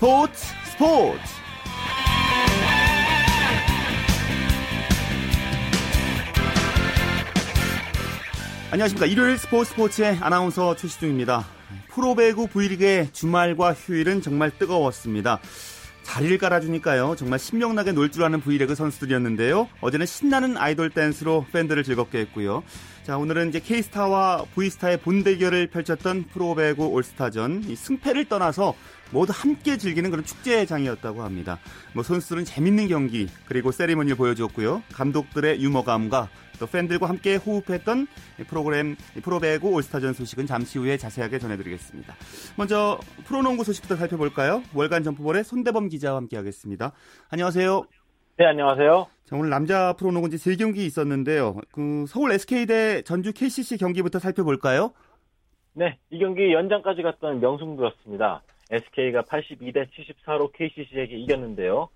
스포츠 스포츠. 안녕하십니까. 일요일 스포츠 스포츠의 아나운서 최시중입니다. 프로배구 V리그의 주말과 휴일은 정말 뜨거웠습니다. 자리를 깔아주니까요. 정말 신명나게 놀 줄 아는 V리그 선수들이었는데요. 어제는 신나는 아이돌 댄스로 팬들을 즐겁게 했고요. 자, 오늘은 이제 K스타와 V스타의 본대결을 펼쳤던 프로배구 올스타전. 이 승패를 떠나서 모두 함께 즐기는 그런 축제장이었다고 합니다. 뭐 선수들은 재밌는 경기 그리고 세리머니를 보여주었고요. 감독들의 유머감과 또 팬들과 함께 호흡했던 프로그램 프로배구 올스타전 소식은 잠시 후에 자세하게 전해드리겠습니다. 먼저 프로농구 소식부터 살펴볼까요? 월간 점프볼의 손대범 기자와 함께하겠습니다. 안녕하세요. 네, 안녕하세요. 자, 오늘 남자 프로농구 이제 세 경기 있었는데요. 그 서울 SK 대 전주 KCC 경기부터 살펴볼까요? 네, 이 경기 연장까지 갔던 명승부였습니다. SK가 82대 74로 KCC에게 이겼는데요.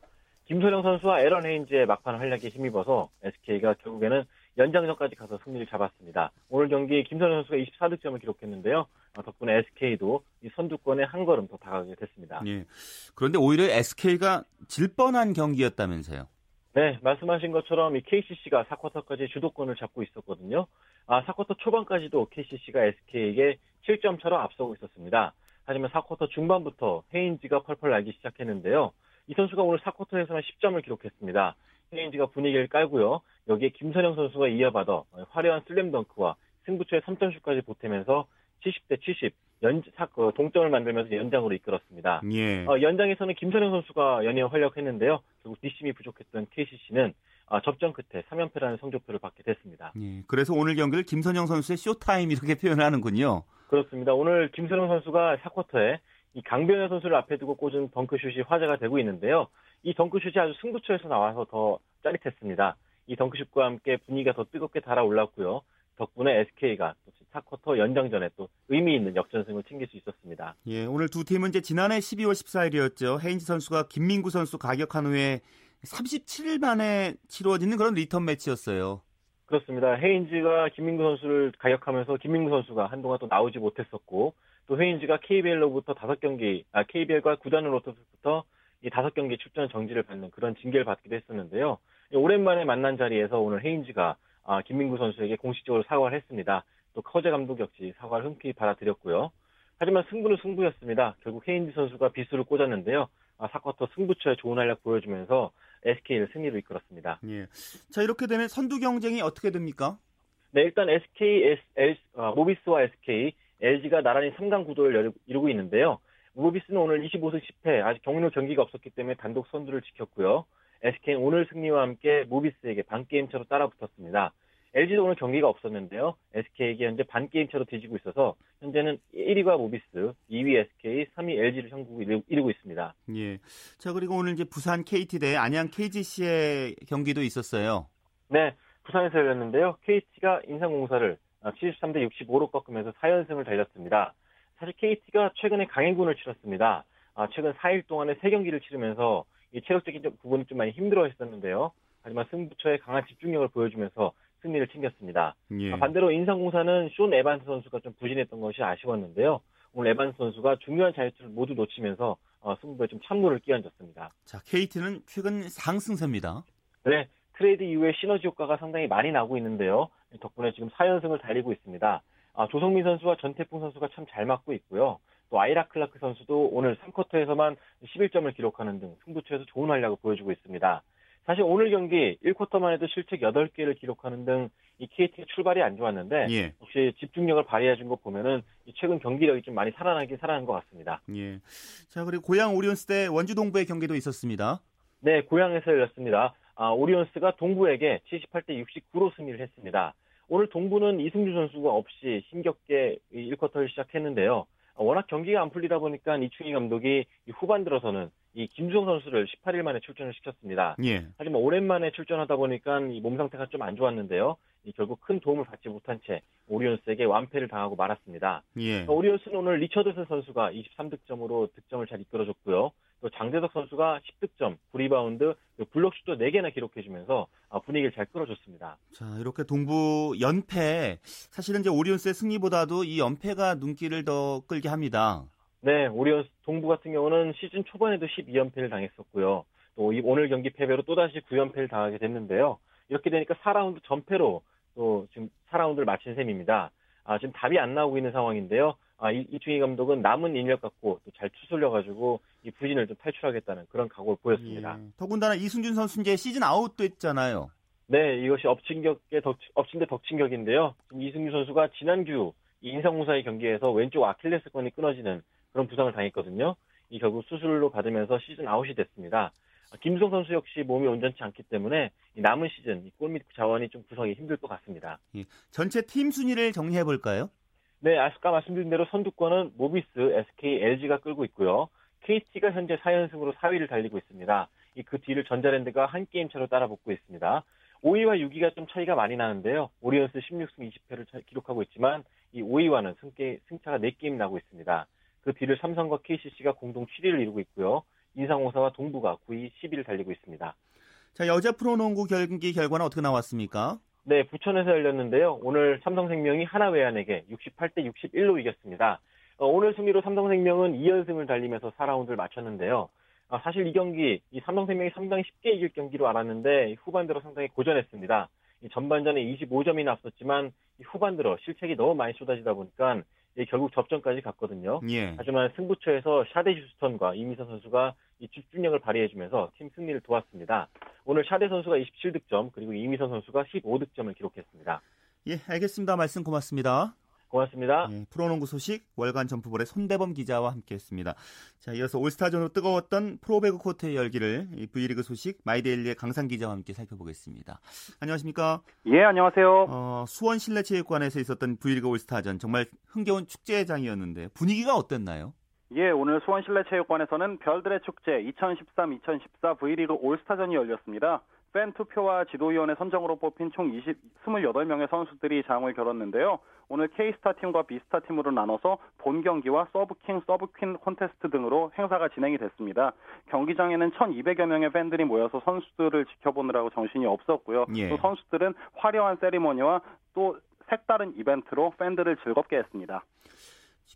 김소령 선수와 에런 헤인즈의 막판 활약에 힘입어서 SK가 결국에는 연장전까지 가서 승리를 잡았습니다. 오늘 경기 김선영 선수가 24득점을 기록했는데요. 어, 덕분에 SK도 이 선두권에 한 걸음 더 다가가게 됐습니다. 예. 그런데 오히려 SK가 질 뻔한 경기였다면서요? 네, 말씀하신 것처럼 이 KCC가 4쿼터까지 주도권을 잡고 있었거든요. 아, 4쿼터 초반까지도 KCC가 SK에게 7점 차로 앞서고 있었습니다. 하지만 4쿼터 중반부터 헤인지가 펄펄 날기 시작했는데요. 이 선수가 오늘 4쿼터에서만 10점을 기록했습니다. 헤인지가 분위기를 깔고요. 여기에 김선영 선수가 이어받아 화려한 슬램덩크와 승부처의 3점슛까지 보태면서 70대 70 연, 그 동점을 만들면서 연장으로 이끌었습니다. 예. 어, 연장에서는 김선영 선수가 연이어 활약했는데요. 결국 뒷심이 부족했던 KCC는 어, 접전 끝에 3연패라는 성적표를 받게 됐습니다. 예. 그래서 오늘 경기를 김선영 선수의 쇼타임 이렇게 표현하는군요. 그렇습니다. 오늘 김선영 선수가 4쿼터에 이 강병현 선수를 앞에 두고 꽂은 덩크슛이 화제가 되고 있는데요. 이 덩크슛이 아주 승부처에서 나와서 더 짜릿했습니다. 이 덩크슛과 함께 분위기가 더 뜨겁게 달아올랐고요. 덕분에 SK가 또 4쿼터 연장전에 또 의미 있는 역전승을 챙길 수 있었습니다. 예, 오늘 두 팀은 이제 지난해 12월 14일이었죠. 헤인즈 선수가 김민구 선수 가격한 후에 37일 만에 치루어지는 그런 리턴 매치였어요. 그렇습니다. 헤인즈가 김민구 선수를 가격하면서 김민구 선수가 한동안 또 나오지 못했었고 또 헤인즈가 KBL로부터 5경기, 아, KBL과 구단으로부터 이 5경기 출전 정지를 받는 그런 징계를 받기도 했었는데요. 오랜만에 만난 자리에서 오늘 헤인즈가 아, 김민구 선수에게 공식적으로 사과를 했습니다. 또 허재 감독 역시 사과를 흔쾌히 받아들였고요. 하지만 승부는 승부였습니다. 결국 헤인즈 선수가 비수를 꽂았는데요. 아, 사쿼터 승부처에 좋은 활약 보여주면서 SK를 승리로 이끌었습니다. 예. 자 이렇게 되면 선두 경쟁이 어떻게 됩니까? 네, 일단 SK, S, L, 어, 모비스와 SK, LG가 나란히 3강 구도를 이루고 있는데요. 모비스는 오늘 25승 10패, 아직 경로 경기가 없었기 때문에 단독 선두를 지켰고요. SK는 오늘 승리와 함께 모비스에게 반게임 차로 따라붙었습니다. LG도 오늘 경기가 없었는데요. SK에게 현재 반게임 차로 뒤지고 있어서 현재는 1위가 모비스, 2위 SK, 3위 LG를 형국고 이루고 있습니다. 예. 자, 그리고 오늘 이제 부산 KT 대 안양 KGC의 경기도 있었어요. 네. 부산에서 열렸는데요. KT가 인상공사를 73대 65로 꺾으면서 4연승을 달렸습니다. 사실 KT가 최근에 강행군을 치렀습니다. 아, 최근 4일 동안에 3경기를 치르면서 이 체력적인 부분이 좀 많이 힘들어 했었는데요. 하지만 승부처에 강한 집중력을 보여주면서 승리를 챙겼습니다. 예. 아, 반대로 인삼공사는 숀 에반스 선수가 좀 부진했던 것이 아쉬웠는데요. 오늘 에반스 선수가 중요한 자유투를 모두 놓치면서 어, 승부에 좀 찬물을 끼얹었습니다. 자, KT는 최근 상승세입니다. 네, 트레이드 이후에 시너지 효과가 상당히 많이 나고 있는데요. 덕분에 지금 4연승을 달리고 있습니다. 아, 조성민 선수와 전태풍 선수가 참 잘 맞고 있고요. 또 아이라 클라크 선수도 오늘 3쿼터에서만 11점을 기록하는 등 승부처에서 좋은 활약을 보여주고 있습니다. 사실 오늘 경기 1쿼터만 해도 실책 8개를 기록하는 등 이 KT가 출발이 안 좋았는데 예. 역시 집중력을 발휘해 준 거 보면은 최근 경기력이 좀 많이 살아나긴 살아난 것 같습니다. 예. 자 그리고 고양 오리온스 대 원주 동부의 경기도 있었습니다. 네, 고양에서 열렸습니다. 아, 오리온스가 동부에게 78대 69로 승리를 했습니다. 오늘 동부는 이승주 선수가 없이 힘겹게 1쿼터를 시작했는데요. 워낙 경기가 안 풀리다 보니까 이충희 감독이 후반 들어서는 이 김주성 선수를 18일 만에 출전을 시켰습니다. 예. 하지만 오랜만에 출전하다 보니까 이 몸 상태가 좀 안 좋았는데요. 결국 큰 도움을 받지 못한 채 오리온스에게 완패를 당하고 말았습니다. 예. 오리온스는 오늘 리처드슨 선수가 23득점으로 득점을 잘 이끌어줬고요. 또 장재석 선수가 10득점, 9리바운드, 블록슛도 4개나 기록해주면서 아, 분위기를 잘 끌어줬습니다. 자, 이렇게 동부 연패, 사실은 이제 오리온스의 승리보다도 이 연패가 눈길을 더 끌게 합니다. 네, 오리온스 동부 같은 경우는 시즌 초반에도 12연패를 당했었고요. 또 오늘 경기 패배로 또다시 9연패를 당하게 됐는데요. 이렇게 되니까 4라운드 전패로 또 지금 4라운드를 마친 셈입니다. 아, 지금 답이 안 나오고 있는 상황인데요. 아, 이, 이충희 감독은 남은 인력 갖고 또 잘 추슬려가지고 이 부진을 좀 탈출하겠다는 그런 각오를 보였습니다. 예. 더군다나 이승준 선수 이제 시즌 아웃도 했잖아요. 네, 이것이 엎친격의 덕, 엎친 데 덕친격인데요. 지금 이승준 선수가 지난주 인상무사의 경기에서 왼쪽 아킬레스건이 끊어지는 그런 부상을 당했거든요. 이 결국 수술로 받으면서 시즌 아웃이 됐습니다. 김성 선수 역시 몸이 온전치 않기 때문에 남은 시즌 골밑 자원이 좀 구성이 힘들 것 같습니다. 예, 전체 팀 순위를 정리해 볼까요? 네, 아까 말씀드린 대로 선두권은 모비스, SK, LG가 끌고 있고요. KT가 현재 4연승으로 4위를 달리고 있습니다. 그 뒤를 전자랜드가 한 게임 차로 따라붙고 있습니다. 5위와 6위가 좀 차이가 많이 나는데요. 오리온스 16승 20패를 기록하고 있지만 이 5위와는 승계, 승차가 4게임 나고 있습니다. 그 뒤를 삼성과 KCC가 공동 7위를 이루고 있고요. 인상공사와 동부가 9위, 10위를 달리고 있습니다. 자, 여자 프로농구 경기 결과는 어떻게 나왔습니까? 네, 부천에서 열렸는데요. 오늘 삼성생명이 하나외환에게 68대 61로 이겼습니다. 어, 오늘 승리로 삼성생명은 2연승을 달리면서 4라운드를 마쳤는데요. 아, 사실 이 경기, 이 삼성생명이 상당히 쉽게 이길 경기로 알았는데 후반 들어 상당히 고전했습니다. 전반전에 25점이나 앞섰지만 후반 들어 실책이 너무 많이 쏟아지다 보니까 결국 접전까지 갔거든요. 예. 하지만 승부처에서 샤데 휴스턴과 이미선 선수가 이 집중력을 발휘해주면서 팀 승리를 도왔습니다. 오늘 샤데 선수가 27득점 그리고 이미선 선수가 15득점을 기록했습니다. 예, 알겠습니다. 말씀 고맙습니다. 고맙습니다. 예, 프로농구 소식 월간 점프볼의 손대범 기자와 함께했습니다. 자, 이어서 올스타전으로 뜨거웠던 프로배구 코트의 열기를 V리그 소식 마이데일리의 강상 기자와 함께 살펴보겠습니다. 안녕하십니까? 예, 안녕하세요. 어, 수원 실내체육관에서 있었던 V리그 올스타전 정말 흥겨운 축제장이었는데 분위기가 어땠나요? 예, 오늘 수원 실내체육관에서는 별들의 축제 2013-2014 V리그 올스타전이 열렸습니다. 팬 투표와 지도위원회 선정으로 뽑힌 총 20, 28명의 선수들이 장을 겨뤘는데요. 오늘 K스타 팀과 B스타 팀으로 나눠서 본 경기와 서브킹, 서브퀸 콘테스트 등으로 행사가 진행이 됐습니다. 경기장에는 1,200여 명의 팬들이 모여서 선수들을 지켜보느라고 정신이 없었고요. 예. 또 선수들은 화려한 세리머니와 또 색다른 이벤트로 팬들을 즐겁게 했습니다.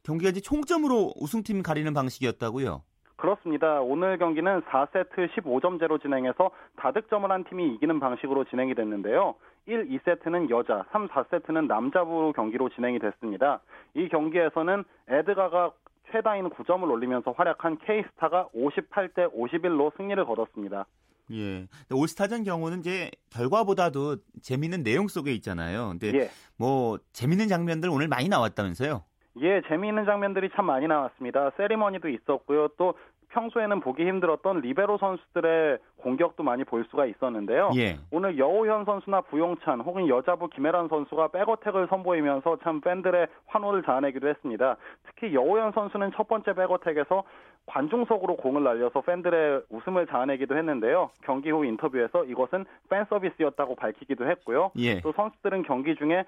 경기가 이제 총점으로 우승팀 가리는 방식이었다고요? 그렇습니다. 오늘 경기는 4세트 15점제로 진행해서 다득점을 한 팀이 이기는 방식으로 진행이 됐는데요. 1, 2세트는 여자, 3, 4세트는 남자부 경기로 진행이 됐습니다. 이 경기에서는 에드가가 최다인 9점을 올리면서 활약한 K스타가 58대 51로 승리를 거뒀습니다. 예. 올스타전 경우는 이제 결과보다도 재밌는 내용 속에 있잖아요. 근데 예. 뭐 재밌는 장면들 오늘 많이 나왔다면서요? 예, 재미있는 장면들이 참 많이 나왔습니다. 세리머니도 있었고요. 또 평소에는 보기 힘들었던 리베로 선수들의 공격도 많이 볼 수가 있었는데요. 예. 오늘 여우현 선수나 부용찬 혹은 여자부 김혜란 선수가 백어택을 선보이면서 참 팬들의 환호를 자아내기도 했습니다. 특히 여오현 선수는 첫 번째 백어택에서 관중석으로 공을 날려서 팬들의 웃음을 자아내기도 했는데요. 경기 후 인터뷰에서 이것은 팬 서비스였다고 밝히기도 했고요. 예. 또 선수들은 경기 중에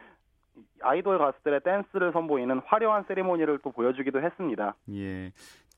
아이돌 가수들의 댄스를 선보이는 화려한 세리머니를 또 보여주기도 했습니다. 예.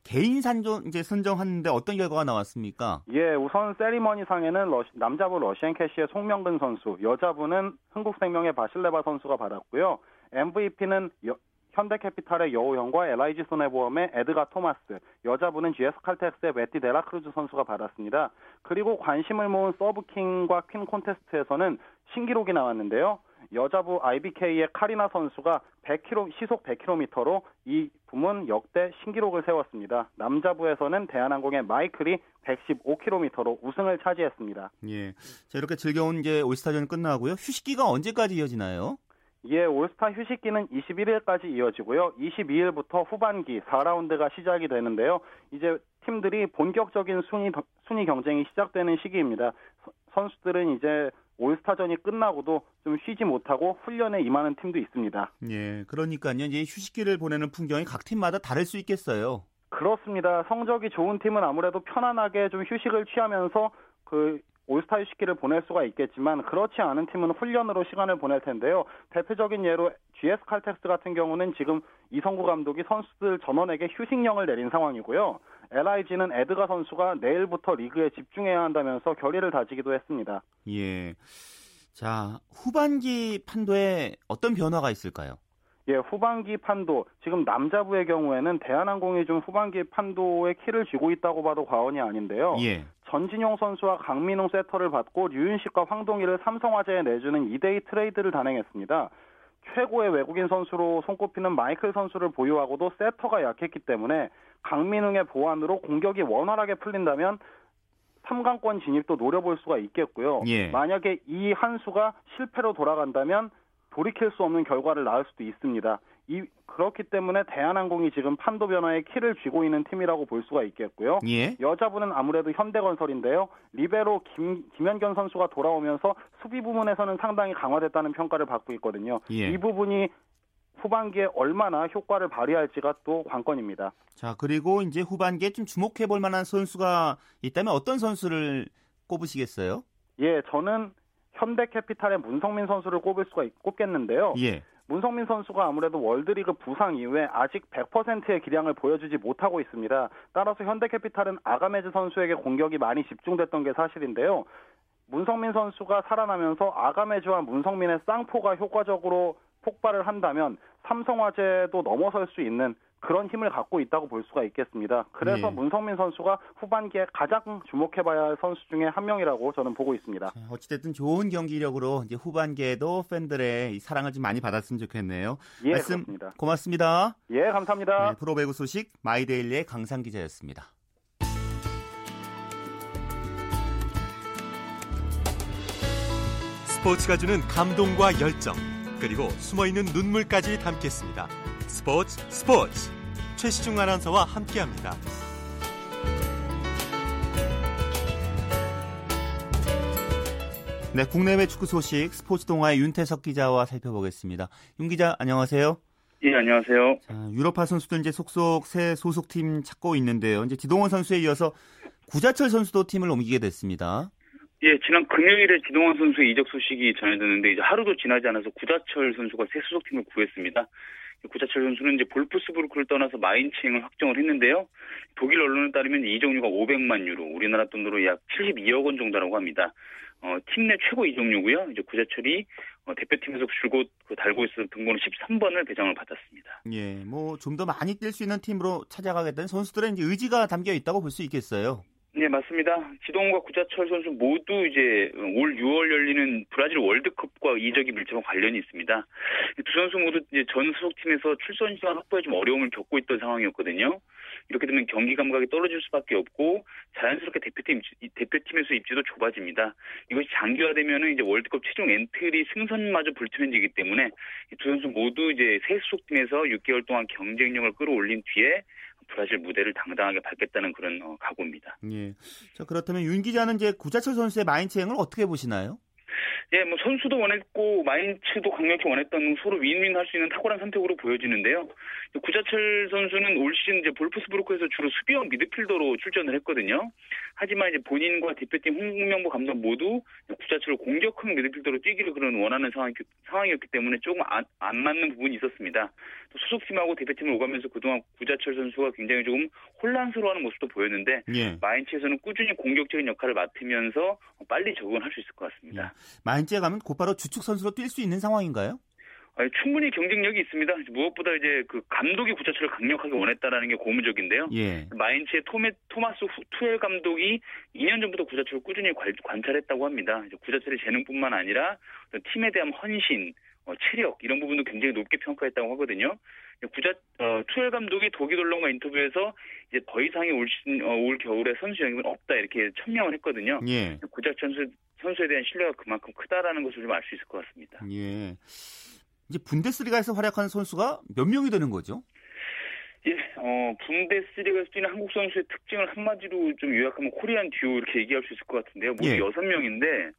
개인상 이제 선정하는데 어떤 결과가 나왔습니까? 예, 우선 세리머니 상에는 러시, 남자부 러시앤캐시의 송명근 선수, 여자부는 흥국생명의 바실레바 선수가 받았고요. MVP는 여, 현대캐피탈의 여오현과 LIG 손해보험의 에드가 토마스, 여자부는 GS 칼텍스의 베띠 데라크루즈 선수가 받았습니다. 그리고 관심을 모은 서브킹과 퀸 콘테스트에서는 신기록이 나왔는데요. 여자부 IBK의 카리나 선수가 100km, 시속 100km로 이 부문 역대 신기록을 세웠습니다. 남자부에서는 대한항공의 마이클이 115km로 우승을 차지했습니다. 예. 자, 이렇게 즐거운 이제 올스타전 끝나고요. 휴식기가 언제까지 이어지나요? 예, 올스타 휴식기는 21일까지 이어지고요. 22일부터 후반기 4라운드가 시작이 되는데요. 이제 팀들이 본격적인 순위 순위 경쟁이 시작되는 시기입니다. 선수들은 이제 올스타전이 끝나고도 좀 쉬지 못하고 훈련에 임하는 팀도 있습니다. 예, 그러니까요. 이제 휴식기를 보내는 풍경이 각 팀마다 다를 수 있겠어요. 그렇습니다. 성적이 좋은 팀은 아무래도 편안하게 좀 휴식을 취하면서 그 올스타 휴식기를 보낼 수가 있겠지만 그렇지 않은 팀은 훈련으로 시간을 보낼 텐데요. 대표적인 예로 GS 칼텍스 같은 경우는 지금 이성구 감독이 선수들 전원에게 휴식령을 내린 상황이고요. LIG는 에드가 선수가 내일부터 리그에 집중해야 한다면서 결의를 다지기도 했습니다. 예. 자, 후반기 판도에 어떤 변화가 있을까요? 예, 후반기 판도 지금 남자부의 경우에는 대한항공이 좀 후반기 판도에 키를 쥐고 있다고 봐도 과언이 아닌데요. 예. 전진용 선수와 강민웅 세터를 받고 류윤식과 황동희를 삼성화재에 내주는 2대2 트레이드를 단행했습니다. 최고의 외국인 선수로 손꼽히는 마이클 선수를 보유하고도 세터가 약했기 때문에 강민웅의 보완으로 공격이 원활하게 풀린다면 3강권 진입도 노려볼 수가 있겠고요. 예. 만약에 이 한 수가 실패로 돌아간다면 돌이킬 수 없는 결과를 낳을 수도 있습니다. 이, 그렇기 때문에 대한항공이 지금 판도 변화에 키를 쥐고 있는 팀이라고 볼 수가 있겠고요. 예. 여자부는 아무래도 현대건설인데요. 리베로 김, 김현견 선수가 돌아오면서 수비 부분에서는 상당히 강화됐다는 평가를 받고 있거든요. 예. 이 부분이 후반기에 얼마나 효과를 발휘할지가 또 관건입니다. 자, 그리고 이제 후반기에 좀 주목해 볼 만한 선수가 있다면 어떤 선수를 꼽으시겠어요? 예, 저는 현대캐피탈의 문성민 선수를 꼽을 수가 있, 꼽겠는데요. 예. 문성민 선수가 아무래도 월드리그 부상 이후에 아직 100%의 기량을 보여주지 못하고 있습니다. 따라서 현대캐피탈은 아가메즈 선수에게 공격이 많이 집중됐던 게 사실인데요. 문성민 선수가 살아나면서 아가메즈와 문성민의 쌍포가 효과적으로 폭발을 한다면 삼성화재도 넘어설 수 있는 그런 힘을 갖고 있다고 볼 수가 있겠습니다. 그래서 네. 문성민 선수가 후반기에 가장 주목해봐야 할 선수 중에 한 명이라고 저는 보고 있습니다. 어찌됐든 좋은 경기력으로 이제 후반기에도 팬들의 사랑을 좀 많이 받았으면 좋겠네요. 예, 말씀 그렇습니다. 고맙습니다. 예, 감사합니다. 네, 프로배구 소식 마이데일리의 강상 기자였습니다. 스포츠가 주는 감동과 열정 그리고 숨어있는 눈물까지 담겠습니다. 스포츠 스포츠 최시중 아나운서와 함께합니다. 네, 국내외 축구 소식 스포츠 동아의 윤태석 기자와 살펴보겠습니다. 윤 기자 안녕하세요. 예, 안녕하세요. 자, 유럽파 선수들 이제 속속 새 소속팀 찾고 있는데요. 이제 지동원 선수에 이어서 구자철 선수도 팀을 옮기게 됐습니다. 예, 지난 금요일에 지동원 선수의 이적 소식이 전해졌는데 이제 하루도 지나지 않아서 구자철 선수가 새 소속팀을 구했습니다. 구자철 선수는 이제 볼프스부르크를 떠나서 마인츠행을 확정을 했는데요. 독일 언론에 따르면 이적료가 500만 유로, 우리나라 돈으로 약 72억 원 정도라고 합니다. 어, 팀 내 최고 이적료고요. 이제 구자철이 어, 대표팀에서 줄곧 그 달고 있었던 등번호 13번을 배정을 받았습니다. 예, 뭐 좀 더 많이 뛸 수 있는 팀으로 찾아가겠다는 선수들의 이제 의지가 담겨 있다고 볼 수 있겠어요. 네, 맞습니다. 지동원과 구자철 선수 모두 이제 올 6월 열리는 브라질 월드컵과 이적이 밀접한 관련이 있습니다. 두 선수 모두 이제 전 소속팀에서 출전 시간 확보에 좀 어려움을 겪고 있던 상황이었거든요. 이렇게 되면 경기 감각이 떨어질 수밖에 없고 자연스럽게 대표팀 대표팀에서 입지도 좁아집니다. 이것이 장기화되면은 이제 월드컵 최종 엔트리 승선마저 불투명해지기 때문에 두 선수 모두 이제 새 소속팀에서 6개월 동안 경쟁력을 끌어올린 뒤에 브라질 무대를 당당하게 밟겠다는 그런 어, 각오입니다. 예. 자 그렇다면 윤 기자는 이제 구자철 선수의 마인츠행을 어떻게 보시나요? 예, 뭐 선수도 원했고 마인츠도 강력히 원했던 서로 윈윈할 수 있는 탁월한 선택으로 보여지는데요. 구자철 선수는 올 시즌 이제 볼프스부르크에서 주로 수비형 미드필더로 출전을 했거든요. 하지만 이제 본인과 대표팀 홍명보 감독 모두 구자철을 공격형 미드필더로 뛰기를 그런 원하는 상황, 상황이었기 때문에 조금 안, 안 맞는 부분이 있었습니다. 또 소속팀하고 대표팀을 오가면서 그동안 구자철 선수가 굉장히 조금 혼란스러워하는 모습도 보였는데 예. 마인츠에서는 꾸준히 공격적인 역할을 맡으면서 빨리 적응할 수 있을 것 같습니다. 예. 마인츠에 가면 곧바로 주축 선수로 뛸 수 있는 상황인가요? 아니, 충분히 경쟁력이 있습니다. 무엇보다 이제 그 감독이 구자철을 강력하게 원했다라는 게 고무적인데요. 예. 마인츠의 토메, 토마스 투엘 감독이 2년 전부터 구자철을 꾸준히 관 찰했다고 합니다. 구자철의 재능뿐만 아니라 팀에 대한 헌신, 어, 체력 이런 부분도 굉장히 높게 평가했다고 하거든요. 구자 어, 투엘 감독이 독일 언론과 인터뷰에서 이제 더 이상의 올, 시, 어, 올 겨울에 선수 영입은 없다 이렇게 천명을 했거든요. 예. 구자철 선수, 선수에 대한 신뢰가 그만큼 크다라는 것을 좀 알 수 있을 것 같습니다. 예. 이제 분데스리가에서 활약하는 선수가 몇 명이 되는 거죠? 예, 어, 분데스리가에서 뛰는 한국 선수의 특징을 한마디로 좀 요약하면 코리안 듀오 이렇게 얘기할 수 있을 것 같은데요. 모두 예. 6명인데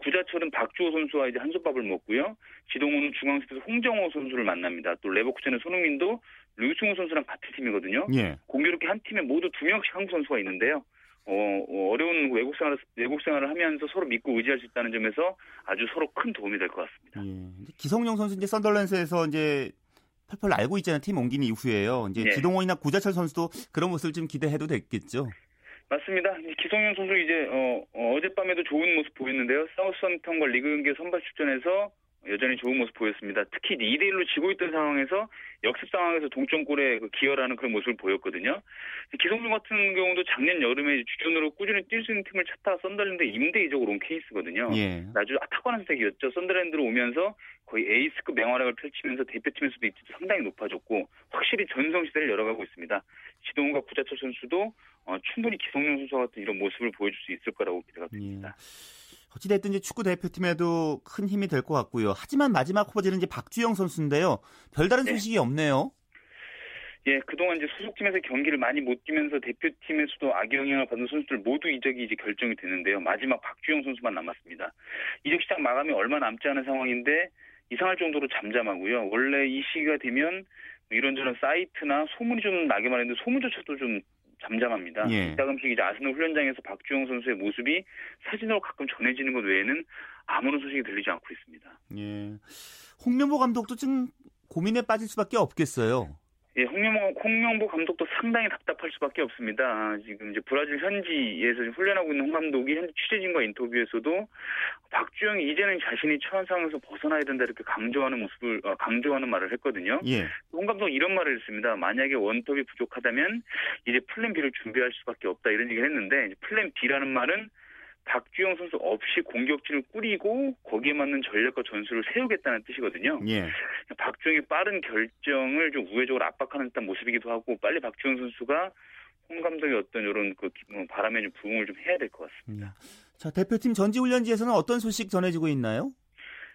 구자철은 박주호 선수와 이제 한솥밥을 먹고요. 지동호는 중앙수에서 홍정호 선수를 만납니다. 또 레버쿠젠의 손흥민도 류승호 선수랑 같은 팀이거든요. 예. 공교롭게 한 팀에 모두 두 명씩 한국 선수가 있는데요. 어, 어 려운 외국 생활 외국 생활을 하면서 서로 믿고 의지할 수 있다는 점에서 아주 서로 큰 도움이 될 것 같습니다. 예. 기성용 선수 이제 썬덜랜스에서 이제 펄펄 알고 있잖아요. 팀 옮긴 이후에요. 이제 예. 지동호이나 구자철 선수도 그런 모습을 좀 기대해도 됐겠죠. 맞습니다. 기성용 선수 이제 어, 어 젯밤에도 좋은 모습 보였는데요. 사우스햄턴과 리그 경기 선발 출전해서 여전히 좋은 모습 보였습니다. 특히 2대 1로 지고 있던 상황에서 역습 상황에서 동점골에 그 기여라는 그런 모습을 보였거든요. 기성준 같은 경우도 작년 여름에 주전으로 꾸준히 뛸 수 있는 팀을 찾다가 썬더랜드 임대 이적으로 온 케이스거든요. 예. 아주 탁월한 선택이었죠. 썬더랜드로 오면서 거의 에이스급 맹활약을 펼치면서 대표팀에서도 입지도 상당히 높아졌고 확실히 전성 시대를 열어가고 있습니다. 지동훈과 구자철 선수도 어, 충분히 기성용 선수와 같은 이런 모습을 보여줄 수 있을 거라고 기대가 됩니다. 예. 어찌됐든 이제 축구 대표팀에도 큰 힘이 될 것 같고요. 하지만 마지막 후보지는 이제 박주영 선수인데요. 별다른 네. 소식이 네. 없네요. 예, 그동안 이제 소속팀에서 경기를 많이 못 뛰면서 대표팀에서도 악영향을 받은 선수들 모두 이적이 이제 결정이 되는데요. 마지막 박주영 선수만 남았습니다. 이적 시장 마감이 얼마 남지 않은 상황인데 이상할 정도로 잠잠하고요. 원래 이 시기가 되면 이런저런 사이트나 소문이 좀 나게 말했는데 소문조차도 좀 잠잠합니다. 예. 가끔씩 이제 아스널 훈련장에서 박주영 선수의 모습이 사진으로 가끔 전해지는 것 외에는 아무런 소식이 들리지 않고 있습니다. 예. 홍명보 감독도 좀 고민에 빠질 수밖에 없겠어요. 예, 홍명보, 홍명보 감독도 상당히 답답할 수밖에 없습니다. 아, 지금 이제 브라질 현지에서 훈련하고 있는 홍 감독이 현지 취재진과 인터뷰에서도 박주영이 이제는 자신이 처한 상황에서 벗어나야 된다 이렇게 강조하는 모습을 어, 강조하는 말을 했거든요. 예. 홍 감독 이런 말을 했습니다. 만약에 원톱이 부족하다면 이제 플랜 B를 준비할 수밖에 없다 이런 얘기를 했는데 플랜 B라는 말은 박주영 선수 없이 공격진을 꾸리고 거기에 맞는 전략과 전술을 세우겠다는 뜻이거든요. 예. 박주영의 빠른 결정을 좀 우회적으로 압박하는 듯한 모습이기도 하고 빨리 박주영 선수가 홍 감독의 어떤 이런 그뭐 바람에 좀 부응을 좀 해야 될 것 같습니다. 자 대표팀 전지훈련지에서는 어떤 소식 전해지고 있나요?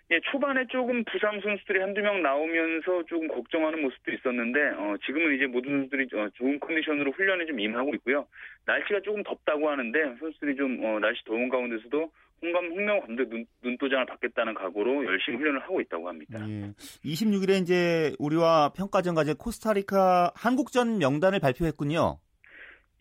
예, 초반에 조금 부상 선수들이 한두 명 나오면서 조금 걱정하는 모습도 있었는데, 어, 지금은 이제 모든 선수들이 어, 좋은 컨디션으로 훈련에 좀 임하고 있고요. 날씨가 조금 덥다고 하는데, 선수들이 좀, 어, 날씨 더운 가운데서도 홍감, 홍명 감독 눈, 눈도장을 받겠다는 각오로 열심히 훈련을 하고 있다고 합니다. 예. 26일에 이제 우리와 평가전과 이제 코스타리카 한국전 명단을 발표했군요.